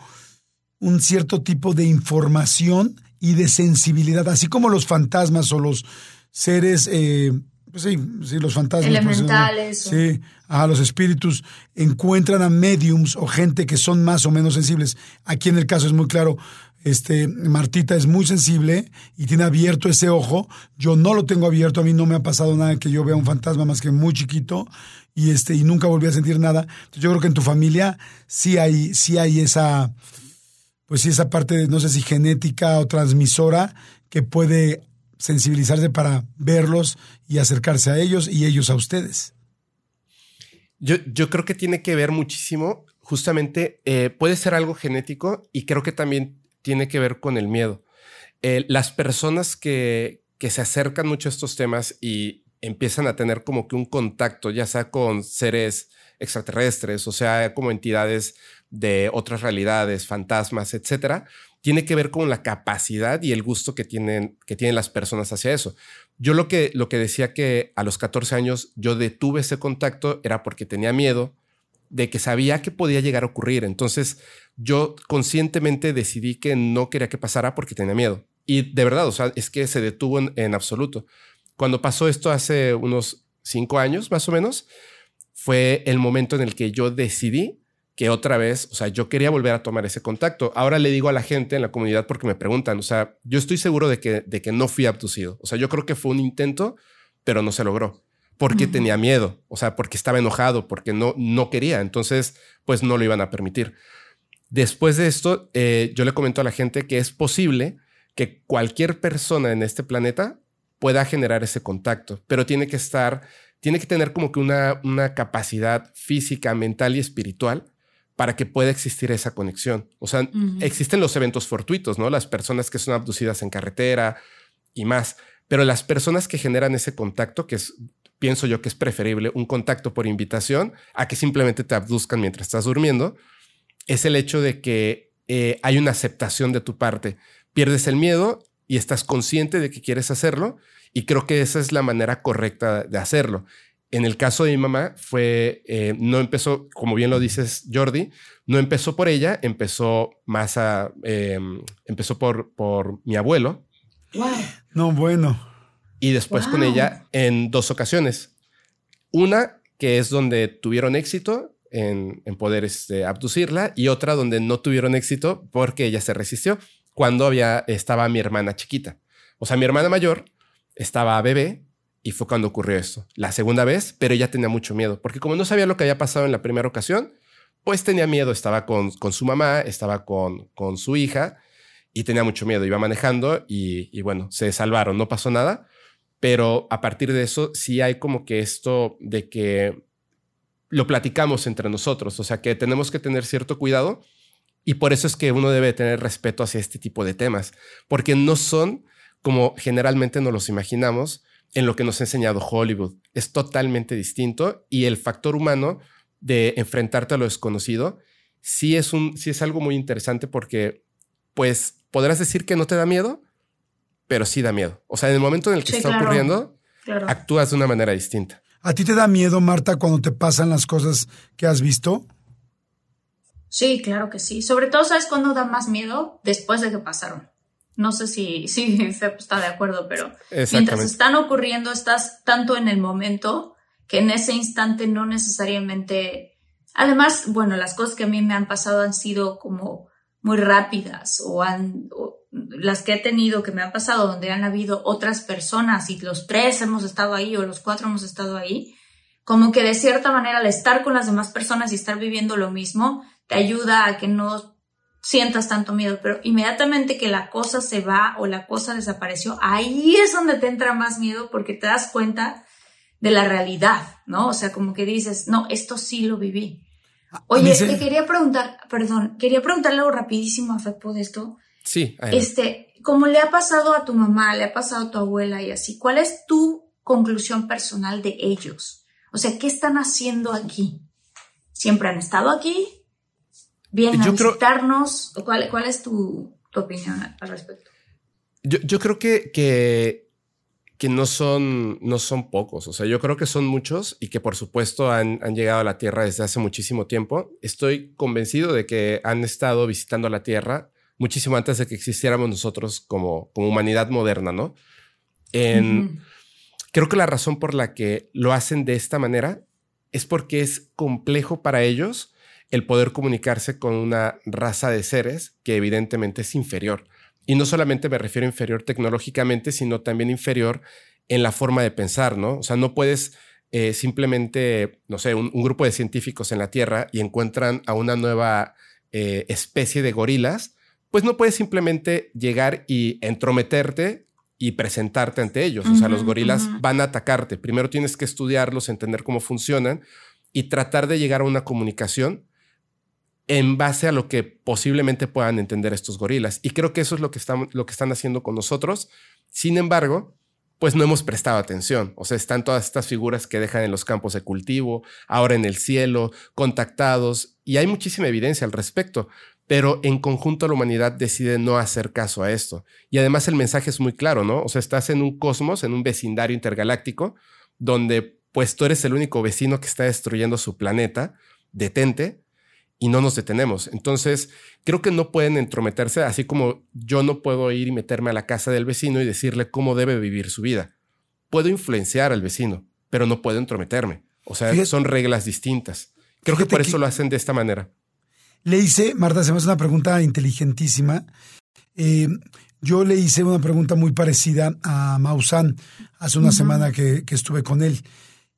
un cierto tipo de información y de sensibilidad, así como los fantasmas o los seres, eh, pues sí, sí, los fantasmas. Elementales. sí, a los espíritus encuentran a mediums o gente que son más o menos sensibles. Aquí en el caso es muy claro, este, Martita es muy sensible y tiene abierto ese ojo. Yo no lo tengo abierto, a mí no me ha pasado nada que yo vea un fantasma más que muy chiquito y este y nunca volví a sentir nada. yo creo que en tu familia sí hay sí hay esa pues sí esa parte no sé si genética o transmisora que puede sensibilizarse para verlos y acercarse a ellos y ellos a ustedes. Yo, yo creo que tiene que ver muchísimo, justamente eh, puede ser algo genético y creo que también tiene que ver con el miedo. Eh, las personas que, que se acercan mucho a estos temas y empiezan a tener como que un contacto, ya sea con seres extraterrestres, o sea, como entidades de otras realidades, fantasmas, etcétera, tiene que ver con la capacidad y el gusto que tienen, que tienen las personas hacia eso. Yo lo que, lo que decía que a los 14 años yo detuve ese contacto era porque tenía miedo de que sabía que podía llegar a ocurrir. Entonces yo conscientemente decidí que no quería que pasara porque tenía miedo. Y de verdad, o sea, es que se detuvo en absoluto. Cuando pasó esto hace unos cinco años más o menos, fue el momento en el que yo decidí que otra vez, o sea, yo quería volver a tomar ese contacto. Ahora le digo a la gente en la comunidad porque me preguntan, o sea, yo estoy seguro de que, de que no fui abducido. O sea, yo creo que fue un intento, pero no se logró porque tenía miedo, o sea, porque estaba enojado, porque no, no quería. Entonces, pues no lo iban a permitir. Después de esto, eh, yo le comento a la gente que es posible que cualquier persona en este planeta pueda generar ese contacto, pero tiene que estar, tiene que tener como que una, una capacidad física, mental y espiritual para que pueda existir esa conexión. O sea, existen los eventos fortuitos, ¿no? Las personas que son abducidas en carretera y más, pero las personas que generan ese contacto, que es, pienso yo que es preferible un contacto por invitación a que simplemente te abduzcan mientras estás durmiendo, es el hecho de que eh, hay una aceptación de tu parte. Pierdes el miedo y estás consciente de que quieres hacerlo y creo que esa es la manera correcta de hacerlo. En el caso de mi mamá fue, eh, no empezó, como bien lo dices Jordi, no empezó por ella, empezó más a, em, empezó por, por mi abuelo. No, bueno. Y después con ella en dos ocasiones. Una que es donde tuvieron éxito en, en poder este, abducirla y otra donde no tuvieron éxito porque ella se resistió cuando había, estaba mi hermana chiquita. O sea, mi hermana mayor estaba bebé y fue cuando ocurrió esto. La segunda vez, pero ella tenía mucho miedo, porque como no sabía lo que había pasado en la primera ocasión, pues tenía miedo, estaba con, con su mamá, estaba con, con su hija y tenía mucho miedo, iba manejando y, y bueno, se salvaron, no pasó nada, pero a partir de eso sí hay como que esto de que lo platicamos entre nosotros, o sea que tenemos que tener cierto cuidado y por eso es que uno debe tener respeto hacia este tipo de temas, porque no son como generalmente nos los imaginamos en lo que nos ha enseñado Hollywood. Es totalmente distinto y el factor humano de enfrentarte a lo desconocido sí es, un, sí es algo muy interesante porque pues podrás decir que no te da miedo, pero sí da miedo. O sea, en el momento en el que está ocurriendo, actúas de una manera distinta. ¿A ti te da miedo, Marta, cuando te pasan las cosas que has visto? Sí, claro que sí. Sobre todo, ¿sabes cuándo da más miedo? Después de que pasaron. No sé si, si está de acuerdo, pero mientras están ocurriendo, estás tanto en el momento que en ese instante no necesariamente... Además, bueno, las cosas que a mí me han pasado han sido como muy rápidas o han... las que he tenido que me han pasado donde han habido otras personas y los tres hemos estado ahí o los cuatro hemos estado ahí, como que de cierta manera al estar con las demás personas y estar viviendo lo mismo, te ayuda a que no sientas tanto miedo, pero inmediatamente que la cosa se va o la cosa desapareció, ahí es donde te entra más miedo porque te das cuenta de la realidad, ¿no? O sea, como que dices, no, esto sí lo viví. Oye, te quería preguntar, perdón, quería preguntarle algo rapidísimo a Fepo de esto. Sí. Este, como le ha pasado a tu mamá, le ha pasado a tu abuela y así, ¿cuál es tu conclusión personal de ellos? O sea, ¿qué están haciendo aquí? ¿Siempre han estado aquí? ¿Vienen a visitarnos? ¿Cuál, ¿Cuál, es tu, opinión al respecto? Yo, creo que, que, que, no, son, no son pocos. O sea, yo creo que son muchos y que por supuesto han, han, llegado a la Tierra desde hace muchísimo tiempo. Estoy convencido de que han estado visitando la Tierra muchísimo antes de que existiéramos nosotros como, como humanidad moderna, ¿no? En, Creo que la razón por la que lo hacen de esta manera es porque es complejo para ellos el poder comunicarse con una raza de seres que evidentemente es inferior. Y no solamente me refiero a inferior tecnológicamente, sino también inferior en la forma de pensar, ¿no? O sea, no puedes eh, simplemente, no sé, un, grupo de científicos en la Tierra y encuentran a una nueva eh, especie de gorilas, pues no puedes simplemente llegar y entrometerte y presentarte ante ellos. o sea, los gorilas van a atacarte. Primero tienes que estudiarlos, entender cómo funcionan y tratar de llegar a una comunicación en base a lo que posiblemente puedan entender estos gorilas. Y creo que eso es lo que, están, lo que están haciendo con nosotros. Sin embargo, pues no hemos prestado atención. O sea, están todas estas figuras que dejan en los campos de cultivo, ahora en el cielo, contactados, y hay muchísima evidencia al respecto. Pero en conjunto la humanidad decide no hacer caso a esto. Y además el mensaje es muy claro, ¿no? O sea, estás en un cosmos, en un vecindario intergaláctico, donde pues tú eres el único vecino que está destruyendo su planeta, detente, y no nos detenemos. Entonces, creo que no pueden entrometerse, así como yo no puedo ir y meterme a la casa del vecino y decirle cómo debe vivir su vida. Puedo influenciar al vecino, pero no puedo entrometerme. O sea, son reglas distintas. Creo que por eso lo hacen de esta manera. Le hice, Marta, hacemos una pregunta inteligentísima. Eh, yo le hice una pregunta muy parecida a Maussan hace una semana que, que, estuve con él.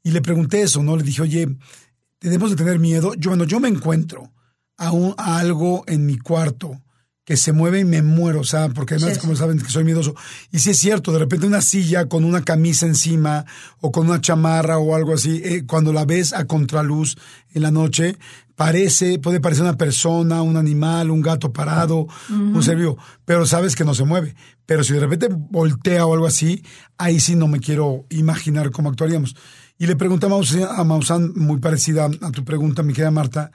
Y le pregunté eso, ¿no? Le dije, oye, debemos de tener miedo. Yo, bueno, yo me encuentro a, un, algo en mi cuarto que se mueve y me muero, o sea, porque además, como saben, que soy miedoso. Y si es cierto, de repente una silla con una camisa encima o con una chamarra o algo así, eh, cuando la ves a contraluz en la noche, parece, puede parecer una persona, un animal, un gato parado, un ser vivo, pero sabes que no se mueve. Pero si de repente voltea o algo así, ahí sí no me quiero imaginar cómo actuaríamos. Y le preguntamos a Maussan, muy parecida a tu pregunta, mi querida Marta,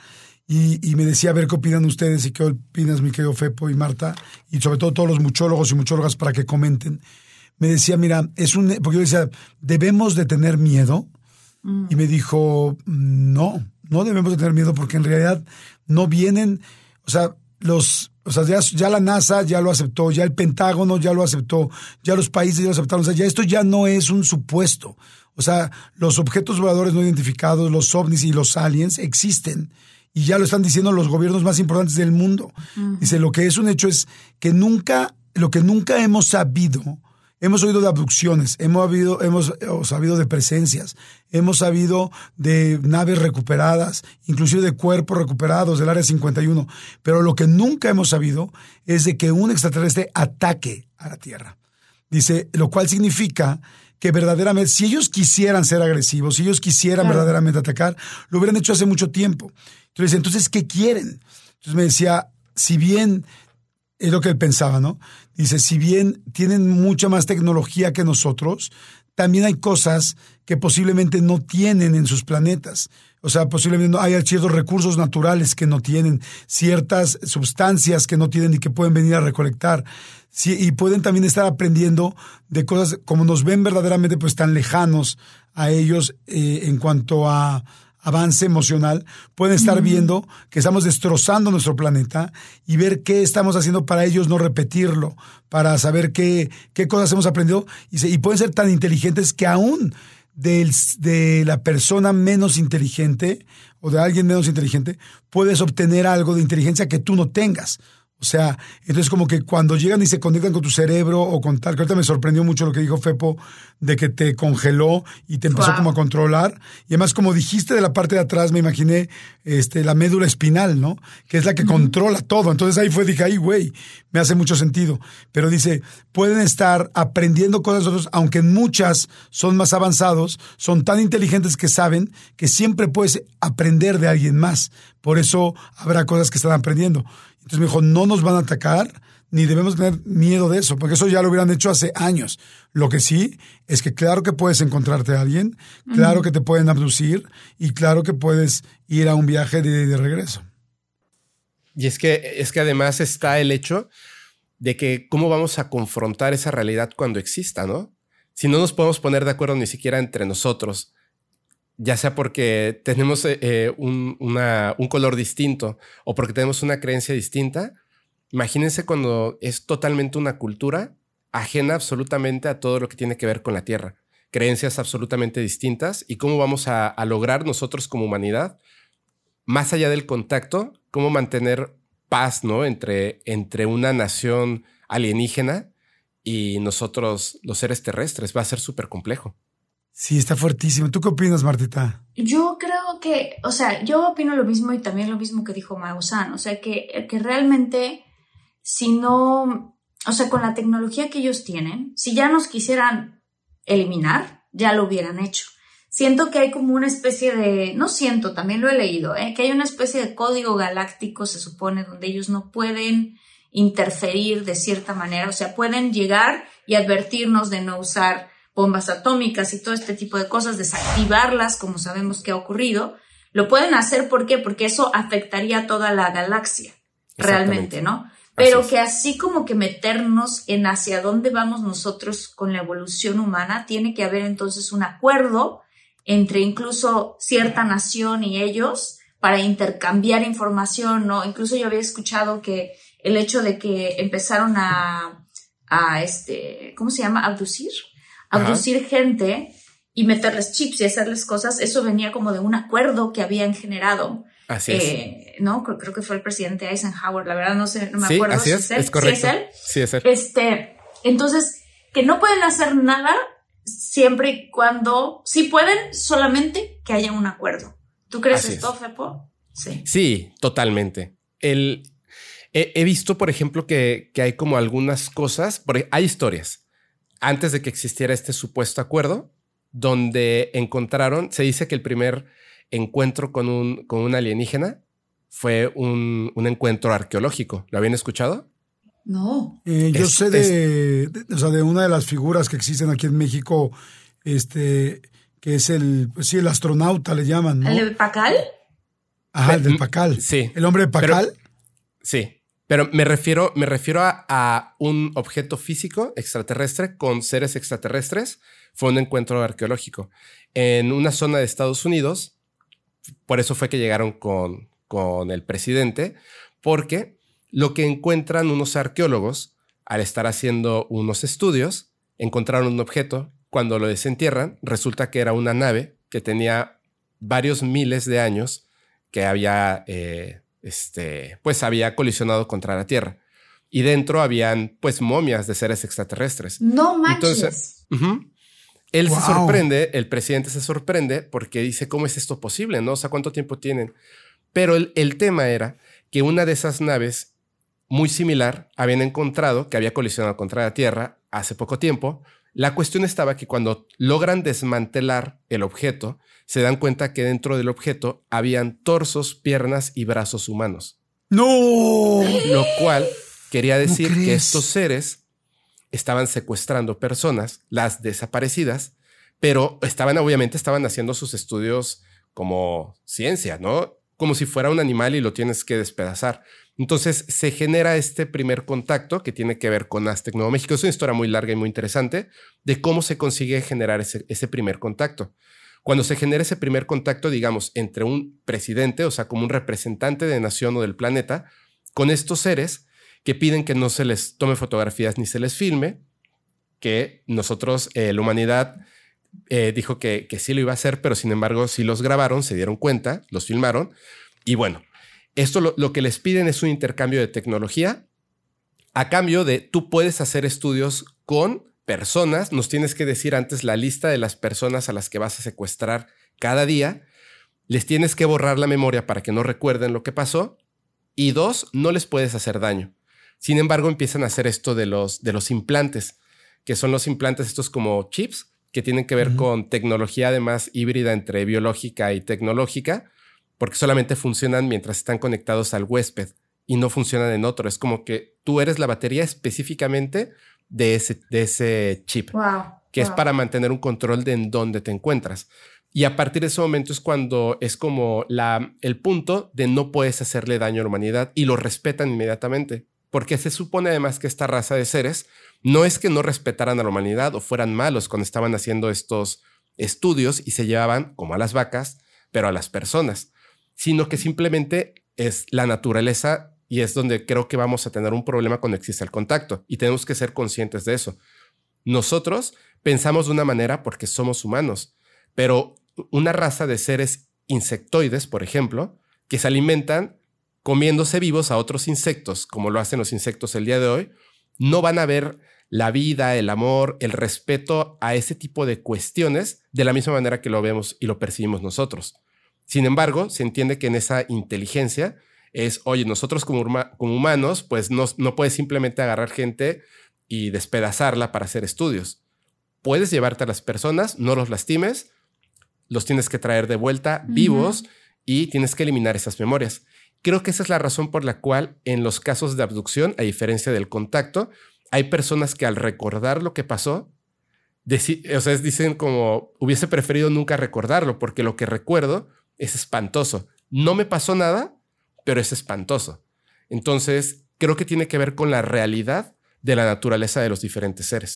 y, me decía a ver qué opinan ustedes y qué opinas mi querido Fepo y Marta, y sobre todo todos los muchólogos y muchólogas para que comenten. Me decía, mira, es un... Porque yo decía, ¿debemos de tener miedo? Mm. Y me dijo, no, no debemos de tener miedo porque en realidad no vienen, o sea, los, o sea, ya, ya, la NASA ya lo aceptó, ya el Pentágono ya lo aceptó, ya los países ya lo aceptaron, o sea, ya esto ya no es un supuesto. O sea, los objetos voladores no identificados, los ovnis y los aliens existen. Y ya lo están diciendo los gobiernos más importantes del mundo. Dice, lo que es un hecho es que nunca, lo que nunca hemos sabido, hemos oído de abducciones, hemos, habido, hemos sabido de presencias, hemos sabido de naves recuperadas, inclusive de cuerpos recuperados del Área 51. Pero lo que nunca hemos sabido es de que un extraterrestre ataque a la Tierra. Dice, lo cual significa que verdaderamente, si ellos quisieran ser agresivos, si ellos quisieran verdaderamente atacar, lo hubieran hecho hace mucho tiempo. Entonces, entonces, ¿qué quieren? Entonces me decía, si bien, es lo que él pensaba, ¿no? Dice, si bien tienen mucha más tecnología que nosotros, también hay cosas que posiblemente no tienen en sus planetas. O sea, posiblemente hay ciertos recursos naturales que no tienen, ciertas sustancias que no tienen y que pueden venir a recolectar. Y pueden también estar aprendiendo de cosas como nos ven verdaderamente pues tan lejanos a ellos eh, en cuanto a avance emocional, pueden estar viendo que estamos destrozando nuestro planeta y ver qué estamos haciendo para ellos no repetirlo, para saber qué, qué cosas hemos aprendido y, y pueden ser tan inteligentes que aún del, de la persona menos inteligente o de alguien menos inteligente, puedes obtener algo de inteligencia que tú no tengas. O sea, entonces como que cuando llegan y se conectan con tu cerebro o con tal, que ahorita me sorprendió mucho lo que dijo Fepo de que te congeló y te empezó como a controlar. Y además como dijiste de la parte de atrás, me imaginé este, la médula espinal, ¿no? Que es la que controla todo. Entonces ahí fue, dije, ay, güey, me hace mucho sentido. Pero dice, pueden estar aprendiendo cosas otros, aunque muchas son más avanzados, son tan inteligentes que saben que siempre puedes aprender de alguien más. Por eso habrá cosas que están aprendiendo. Entonces me dijo, no nos van a atacar, ni debemos tener miedo de eso, porque eso ya lo hubieran hecho hace años. Lo que sí es que claro que puedes encontrarte a alguien, claro que te pueden abducir y claro que puedes ir a un viaje de, regreso. Y es que, es que además está el hecho de que cómo vamos a confrontar esa realidad cuando exista, ¿no? Si no nos podemos poner de acuerdo ni siquiera entre nosotros, ya sea porque tenemos eh, eh, un, color distinto o porque tenemos una creencia distinta, imagínense cuando es totalmente una cultura ajena absolutamente a todo lo que tiene que ver con la Tierra, creencias absolutamente distintas y cómo vamos a, a lograr nosotros como humanidad, más allá del contacto, cómo mantener paz ¿no? entre, entre una nación alienígena y nosotros los seres terrestres. Va a ser súper complejo. Sí, está fuertísimo. ¿Tú qué opinas, Martita? Yo creo que, o sea, yo opino lo mismo y también lo mismo que dijo Maussan. O sea, que, que realmente, si no, o sea, con la tecnología que ellos tienen, si ya nos quisieran eliminar, ya lo hubieran hecho. Siento que hay como una especie de, no siento, también lo he leído, ¿eh? que hay una especie de código galáctico, se supone, donde ellos no pueden interferir de cierta manera, o sea, pueden llegar y advertirnos de no usar bombas atómicas y todo este tipo de cosas, desactivarlas, como sabemos que ha ocurrido, lo pueden hacer ¿por qué? Porque eso afectaría a toda la galaxia, realmente, ¿no? Pero que así como que meternos en hacia dónde vamos nosotros con la evolución humana, tiene que haber entonces un acuerdo entre incluso cierta nación y ellos para intercambiar información, ¿no? Incluso yo había escuchado que el hecho de que empezaron a, a este, ¿cómo se llama? Abducir abducir gente y meterles chips y hacerles cosas, eso venía como de un acuerdo que habían generado. Así es. Eh, no, creo, que fue el presidente Eisenhower, la verdad no sé, no me acuerdo si es, es, correcto. es él. Sí, es él. Este, entonces, que no pueden hacer nada siempre y cuando, sí pueden, solamente que haya un acuerdo. ¿Tú crees esto, Fepo? Sí. Sí, totalmente. El, he, visto, por ejemplo, que, que hay como algunas cosas, porque hay historias antes de que existiera este supuesto acuerdo, donde encontraron, se dice que el primer encuentro con un, con un alienígena fue un, encuentro arqueológico. ¿Lo habían escuchado? No. Eh, yo sé de, de una de las figuras que existen aquí en México, este, que es el, pues sí, el astronauta le llaman, ¿no? ¿El de Pacal? Ajá, el del Pacal. Sí. ¿El hombre de Pacal? sí. Pero me refiero, me refiero a, un objeto físico extraterrestre con seres extraterrestres. Fue un encuentro arqueológico en una zona de Estados Unidos. Por eso fue que llegaron con, con el presidente, porque lo que encuentran unos arqueólogos al estar haciendo unos estudios, encontraron un objeto. Cuando lo desentierran, resulta que era una nave que tenía varios miles de años que había eh, este, pues había colisionado contra la Tierra. Y dentro habían pues momias de seres extraterrestres. No manches. Entonces, él se sorprende, el presidente se sorprende porque dice, ¿cómo es esto posible? ¿No? O sea, ¿cuánto tiempo tienen? Pero el, el tema era que una de esas naves muy similar habían encontrado que había colisionado contra la Tierra hace poco tiempo. La cuestión estaba que cuando logran desmantelar el objeto, se dan cuenta que dentro del objeto habían torsos, piernas y brazos humanos. ¡No! Lo cual quería decir que estos seres estaban secuestrando personas, las desaparecidas, pero estaban, obviamente, estaban haciendo sus estudios como ciencia, ¿no? Como si fuera un animal y lo tienes que despedazar. Entonces se genera este primer contacto que tiene que ver con Aztec Nuevo México. Es una historia muy larga y muy interesante de cómo se consigue generar ese, primer contacto. Cuando se genera ese primer contacto, digamos, entre un presidente, o sea, como un representante de nación o del planeta, con estos seres que piden que no se les tome fotografías ni se les filme, que nosotros, eh, la humanidad, eh, dijo que, que sí lo iba a hacer, pero sin embargo sí los grabaron, se dieron cuenta, los filmaron. Y bueno, esto lo, lo que les piden es un intercambio de tecnología a cambio de tú puedes hacer estudios con personas, nos tienes que decir antes la lista de las personas a las que vas a secuestrar cada día, les tienes que borrar la memoria para que no recuerden lo que pasó y dos, no les puedes hacer daño. Sin embargo, empiezan a hacer esto de los, de los implantes, que son los implantes estos como chips que tienen que ver con tecnología además híbrida entre biológica y tecnológica, porque solamente funcionan mientras están conectados al huésped y no funcionan en otro. Es como que tú eres la batería específicamente de ese, de ese chip, que es para mantener un control de en dónde te encuentras. Y a partir de ese momento es cuando es como la, el punto de no puedes hacerle daño a la humanidad y lo respetan inmediatamente. Porque se supone además que esta raza de seres no es que no respetaran a la humanidad o fueran malos cuando estaban haciendo estos estudios y se llevaban, como a las vacas, pero a las personas, sino que simplemente es la naturaleza y es donde creo que vamos a tener un problema cuando existe el contacto y tenemos que ser conscientes de eso. Nosotros pensamos de una manera porque somos humanos, pero una raza de seres insectoides, por ejemplo, que se alimentan comiéndose vivos a otros insectos, como lo hacen los insectos el día de hoy, no van a ver la vida, el amor, el respeto a ese tipo de cuestiones de la misma manera que lo vemos y lo percibimos nosotros. Sin embargo, se entiende que en esa inteligencia es, oye, nosotros como, como humanos, pues no, no puedes simplemente agarrar gente y despedazarla para hacer estudios. Puedes llevarte a las personas, no los lastimes, los tienes que traer de vuelta vivos y tienes que eliminar esas memorias. Creo que esa es la razón por la cual en los casos de abducción, a diferencia del contacto, hay personas que al recordar lo que pasó, o sea, dicen como hubiese preferido nunca recordarlo porque lo que recuerdo es espantoso. No me pasó nada, pero es espantoso. Entonces, creo que tiene que ver con la realidad de la naturaleza de los diferentes seres.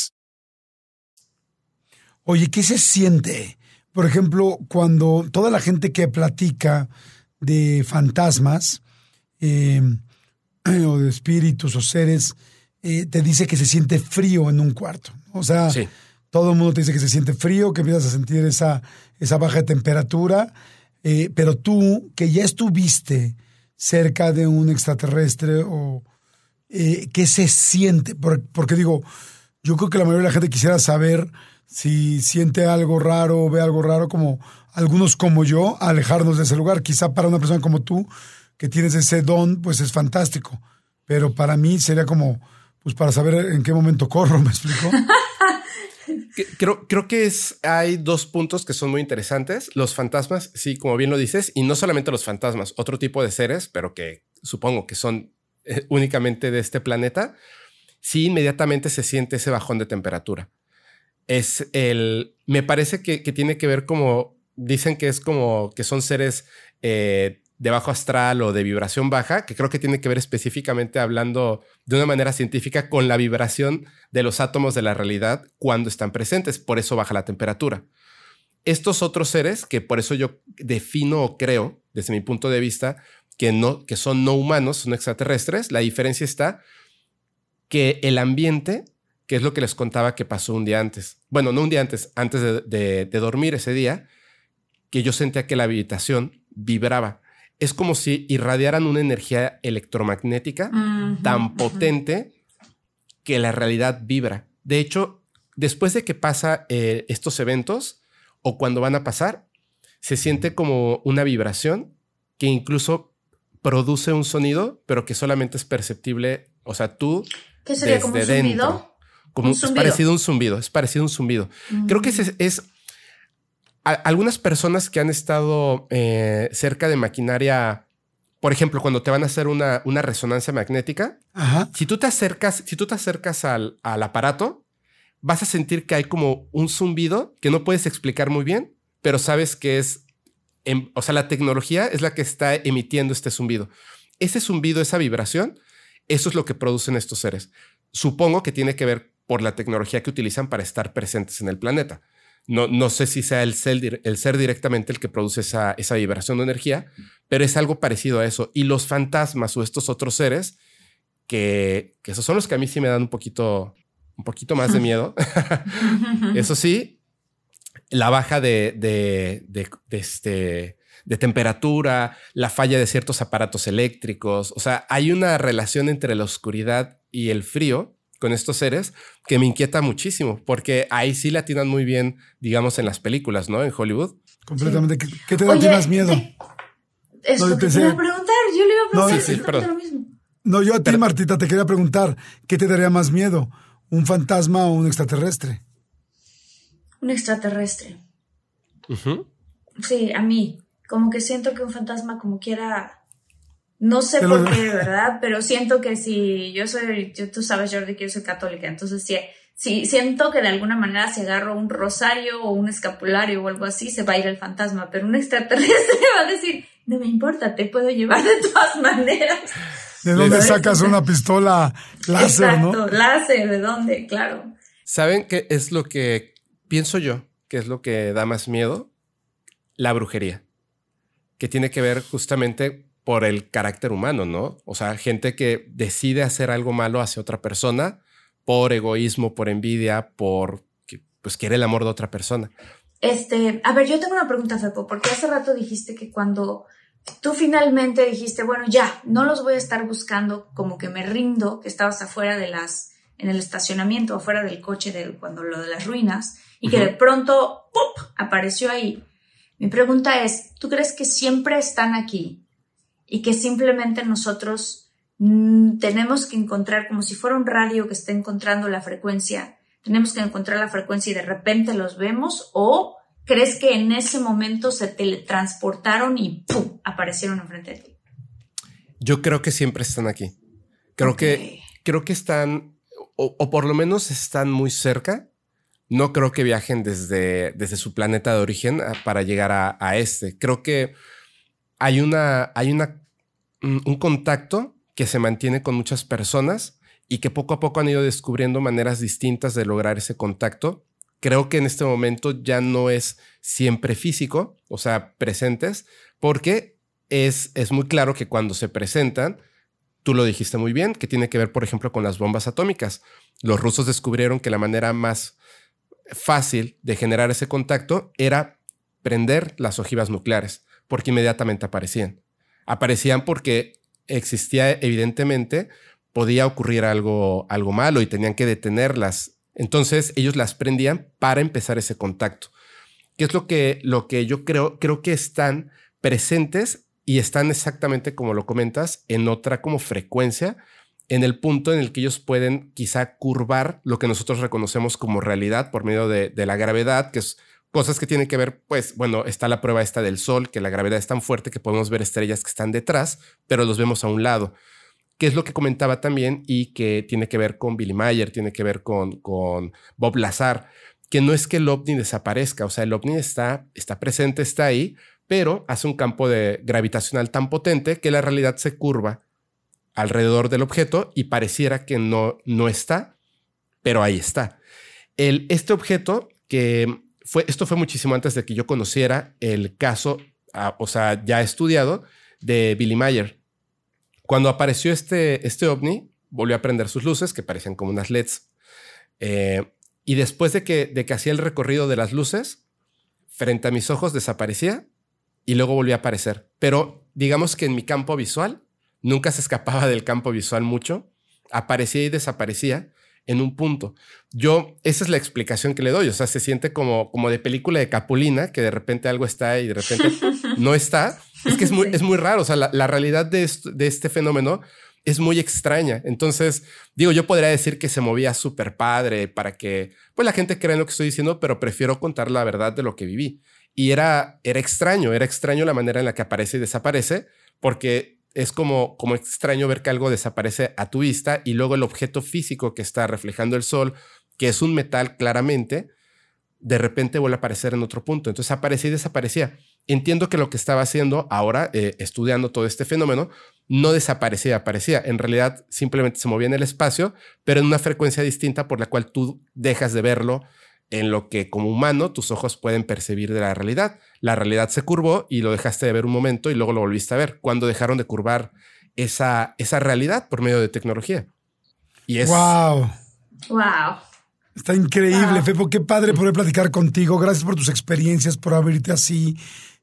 Oye, ¿qué se siente? Por ejemplo, cuando toda la gente que platica de fantasmas em, o de espíritus o seres eh, te dice que se siente frío en un cuarto. O sea, todo el mundo te dice que se siente frío, que empiezas a sentir esa, esa baja temperatura, eh, pero tú que ya estuviste cerca de un extraterrestre o, eh, qué se siente. Porque, digo, yo creo que la mayoría de la gente quisiera saber si siente algo raro, ve algo raro, como algunos como yo, alejarnos de ese lugar. Quizá para una persona como tú, que tienes ese don, pues es fantástico. Pero para mí sería como, pues para saber en qué momento corro, ¿me explico? Creo, creo que es, hay dos puntos que son muy interesantes. Los fantasmas, sí, como bien lo dices, y no solamente los fantasmas, otro tipo de seres, pero que supongo que son eh, únicamente de este planeta, sí inmediatamente se siente ese bajón de temperatura. Es el, me parece que, tiene que ver como, dicen que es como que son seres eh, de bajo astral o de vibración baja, que creo que tiene que ver específicamente hablando de una manera científica con la vibración de los átomos de la realidad cuando están presentes, por eso baja la temperatura. Estos otros seres, que por eso yo defino o creo, desde mi punto de vista, que, no, que son no humanos, son extraterrestres. La diferencia está que el ambiente, que es lo que les contaba que pasó un día antes, bueno, no un día antes, antes de, dormir ese día, que yo sentía que la habitación vibraba. Es como si irradiaran una energía electromagnética tan potente que la realidad vibra. De hecho, después de que pasa eh, estos eventos o cuando van a pasar, se siente como una vibración que incluso produce un sonido, pero que solamente es perceptible, o sea, tú ¿Qué sería como un zumbido? Como es parecido a un zumbido, es parecido a un zumbido. Creo que es, es algunas personas que han estado eh, cerca de maquinaria, por ejemplo, cuando te van a hacer una, una resonancia magnética, si tú te acercas, si tú te acercas al, al, aparato, vas a sentir que hay como un zumbido que no puedes explicar muy bien, pero sabes que es, o sea, la tecnología es la que está emitiendo este zumbido. Ese zumbido, esa vibración, eso es lo que producen estos seres. Supongo que tiene que ver por la tecnología que utilizan para estar presentes en el planeta. No, no sé si sea el ser, el ser directamente el que produce esa, esa vibración de energía, pero es algo parecido a eso. Y los fantasmas o estos otros seres, que, que esos son los que a mí sí me dan un poquito, un poquito más de miedo. eso sí, la baja de, de, de, de, este, de temperatura, la falla de ciertos aparatos eléctricos. O sea, hay una relación entre la oscuridad y el frío con estos seres que me inquieta muchísimo, porque ahí sí la tiran muy bien, digamos, en las películas, ¿no? En Hollywood. Completamente. ¿Qué, te da más miedo? Eso no, te iba a preguntar, yo le iba a preguntar no, lo mismo. No, yo a ti, Martita, te quería preguntar, ¿qué te daría más miedo? ¿Un fantasma o un extraterrestre? Un extraterrestre. Sí, a mí. Como que siento que un fantasma como quiera no sé por qué, ¿verdad? Pero siento que si yo soy, yo, tú sabes, Jordi, que yo soy católica, entonces si, si siento que de alguna manera si agarro un rosario o un escapulario o algo así, se va a ir el fantasma, pero un extraterrestre va a decir, no me importa, te puedo llevar de todas maneras. ¿De dónde sacas una pistola láser, Exacto, láser, ¿de dónde? Claro. ¿Saben qué es lo que pienso yo? que es lo que da más miedo? La brujería, que tiene que ver justamente por el carácter humano, ¿no? O sea, gente que decide hacer algo malo hacia otra persona por egoísmo, por envidia, por que pues quiere el amor de otra persona. Este, a ver, yo tengo una pregunta, Fepo, porque hace rato dijiste que cuando tú finalmente dijiste, bueno, ya, no los voy a estar buscando, como que me rindo, que estabas afuera de las, en el estacionamiento, afuera del coche de cuando lo de las ruinas, y que de pronto, ¡pum!, apareció ahí. Mi pregunta es, ¿tú crees que siempre están aquí? Y que simplemente nosotros mm, tenemos que encontrar, como si fuera un radio que está encontrando la frecuencia, tenemos que encontrar la frecuencia y de repente los vemos o crees que en ese momento se teletransportaron y ¡pum! aparecieron enfrente de ti? Yo creo que siempre están aquí. Creo que creo que están o, por lo menos están muy cerca. No creo que viajen desde, desde su planeta de origen ah, para llegar a, a este. Creo que hay una, hay una un contacto que se mantiene con muchas personas y que poco a poco han ido descubriendo maneras distintas de lograr ese contacto. Creo que en este momento ya no es siempre físico, o sea, presentes, porque es, es muy claro que cuando se presentan, tú lo dijiste muy bien, que tiene que ver, por ejemplo, con las bombas atómicas. Los rusos descubrieron que la manera más fácil de generar ese contacto era prender las ojivas nucleares, porque inmediatamente aparecían aparecían porque existía evidentemente, podía ocurrir algo, algo malo y tenían que detenerlas. Entonces ellos las prendían para empezar ese contacto. ¿Qué es lo que, lo que yo creo? Creo que están presentes y están exactamente como lo comentas, en otra como frecuencia, en el punto en el que ellos pueden quizá curvar lo que nosotros reconocemos como realidad por medio de, de la gravedad, que es cosas que tienen que ver, pues, bueno, está la prueba esta del Sol, que la gravedad es tan fuerte que podemos ver estrellas que están detrás, pero los vemos a un lado. Que es lo que comentaba también y que tiene que ver con Billy Mayer, tiene que ver con, con Bob Lazar, que no es que el ovni desaparezca, o sea, el ovni está, está presente, está ahí, pero hace un campo de gravitacional tan potente que la realidad se curva alrededor del objeto y pareciera que no, no está, pero ahí está. El, este objeto que esto fue muchísimo antes de que yo conociera el caso, ah, o sea, ya estudiado, de Billy Mayer. Cuando apareció este, este ovni, volvió a prender sus luces, que parecían como unas LEDs. Eh, y después de que, de que hacía el recorrido de las luces, frente a mis ojos desaparecía y luego volvía a aparecer. Pero digamos que en mi campo visual, nunca se escapaba del campo visual mucho, aparecía y desaparecía en un punto. Yo, esa es la explicación que le doy. O sea, se siente como, como de película de Capulina, que de repente algo está y de repente no está. Es que es muy, es muy raro. O sea, la, realidad de, de este fenómeno es muy extraña. Entonces, digo, yo podría decir que se movía súper padre para que pues la gente crea en lo que estoy diciendo, pero prefiero contar la verdad de lo que viví. Y era, era extraño, era extraño la manera en la que aparece y desaparece, porque es como, como extraño ver que algo desaparece a tu vista y luego el objeto físico que está reflejando el sol, que es un metal claramente, de repente vuelve a aparecer en otro punto. Entonces aparecía y desaparecía. Entiendo que lo que estaba haciendo ahora, eh, estudiando todo este fenómeno, no desaparecía, aparecía. En realidad simplemente se movía en el espacio, pero en una frecuencia distinta por la cual tú dejas de verlo en lo que como humano tus ojos pueden percibir de la realidad. La realidad se curvó y lo dejaste de ver un momento y luego lo volviste a ver. Cuando dejaron de curvar esa, esa realidad por medio de tecnología. Y es... ¡Wow! ¡Wow! Está increíble, Fepo. Qué padre poder platicar contigo. Gracias por tus experiencias, por abrirte así.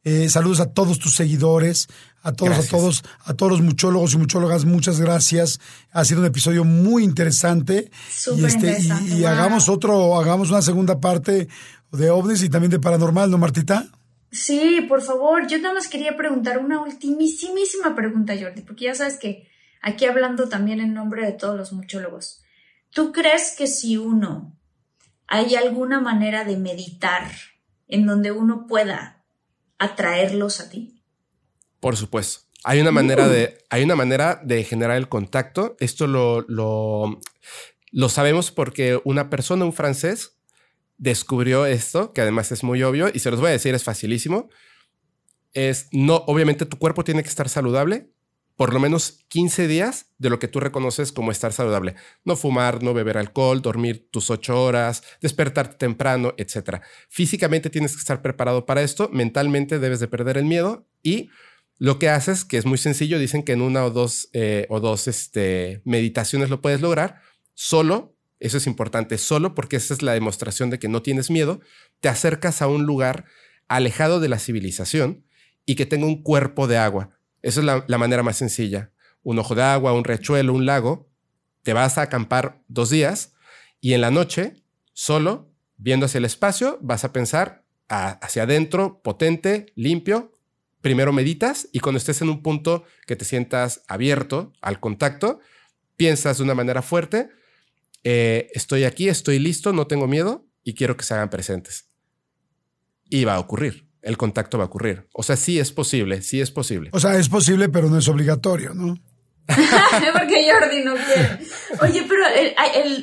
Eh, saludos a todos tus seguidores, a todos, a todos, a todos los muchólogos y muchólogas. Muchas gracias. Ha sido un episodio muy interesante. y, este, y, hagamos otro, hagamos una segunda parte de ovnis y también de paranormal, ¿no, Martita? Sí, por favor. Yo nada más quería preguntar una ultimísima pregunta, Jordi, porque ya sabes que aquí hablando también en nombre de todos los muchólogos. ¿Tú crees que si uno hay alguna manera de meditar en donde uno pueda atraerlos a ti? Por supuesto. Hay una manera de, hay una manera de generar el contacto. Esto lo, lo, lo sabemos porque una persona, un francés, descubrió esto, que además es muy obvio, y se los voy a decir, es facilísimo. Es no, obviamente tu cuerpo tiene que estar saludable, por lo menos 15 días de lo que tú reconoces como estar saludable. No fumar, no beber alcohol, dormir tus 8 horas, despertarte temprano, etc. Físicamente tienes que estar preparado para esto, mentalmente debes de perder el miedo y lo que haces, que es muy sencillo, dicen que en una o dos, eh, o dos este, meditaciones lo puedes lograr, solo, eso es importante, solo porque esa es la demostración de que no tienes miedo, te acercas a un lugar alejado de la civilización y que tenga un cuerpo de agua esa es la, manera más sencilla. Un ojo de agua, un rechuelo, un lago. Te vas a acampar dos días y en la noche, solo, viendo hacia el espacio, vas a pensar hacia adentro, potente, limpio. Primero meditas y cuando estés en un punto que te sientas abierto al contacto, piensas de una manera fuerte, eh, estoy aquí, estoy listo, no tengo miedo y quiero que se hagan presentes. Y va a ocurrir el contacto va a ocurrir. O sea, sí es posible, sí es posible. O sea, es posible, pero no es obligatorio, ¿no? Porque Jordi no quiere. Oye, pero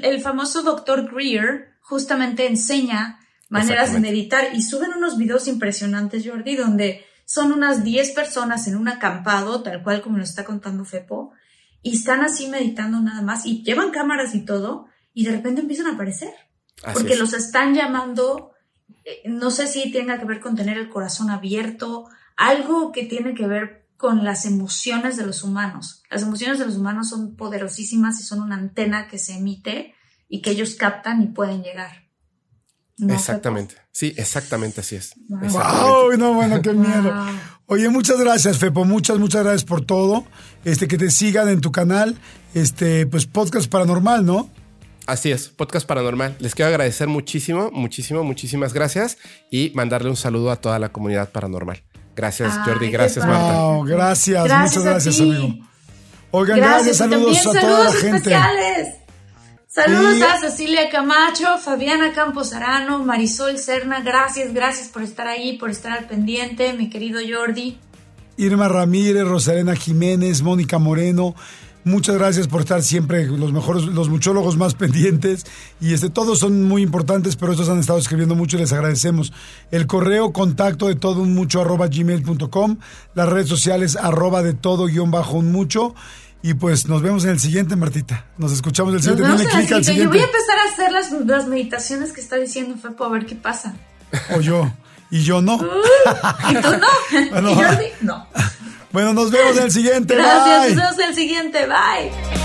el, famoso doctor Greer justamente enseña maneras de meditar y suben unos videos impresionantes, Jordi, donde son unas 10 personas en un acampado, tal cual como nos está contando Fepo, y están así meditando nada más y llevan cámaras y todo, y de repente empiezan a aparecer. porque los están llamando eh, no sé si tenga que ver con tener el corazón abierto, algo que tiene que ver con las emociones de los humanos. Las emociones de los humanos son poderosísimas y son una antena que se emite y que ellos captan y pueden llegar. Exactamente. Sí, exactamente así es. Wow, no, bueno, qué miedo. Oye, muchas gracias, Fepo. Muchas, muchas gracias por todo. Este, que te sigan en tu canal. Este, pues podcast paranormal, ¿no? Así es, podcast paranormal. Les quiero agradecer muchísimo, muchísimo, muchísimas gracias y mandarle un saludo a toda la comunidad paranormal. Gracias, Jordi. Gracias, Marta. gracias, muchas gracias, amigo. Oigan, gracias, saludos a toda la gente. Especiales. Saludos a Cecilia Camacho, Fabiana Campos Arano, Marisol Serna, gracias, gracias por estar ahí, por estar al pendiente, mi querido Jordi. Irma Ramírez, Rosalena Jiménez, Mónica Moreno, Muchas gracias por estar siempre los mejores, los muchólogos más pendientes. Y este, todos son muy importantes, pero estos han estado escribiendo mucho y les agradecemos. El correo contacto de todo un mucho arroba gmail.com, las redes sociales arroba de todo guion bajo un mucho. Y pues nos vemos en el siguiente, Martita. Nos escuchamos en el siguiente. Clic al siguiente. Yo voy a empezar a hacer las, las meditaciones que está diciendo Fepo a ver qué pasa. O yo. Y yo no. y tú no. y Jordi no. Bueno, nos vemos en el siguiente. Gracias, nos vemos en el siguiente. Bye.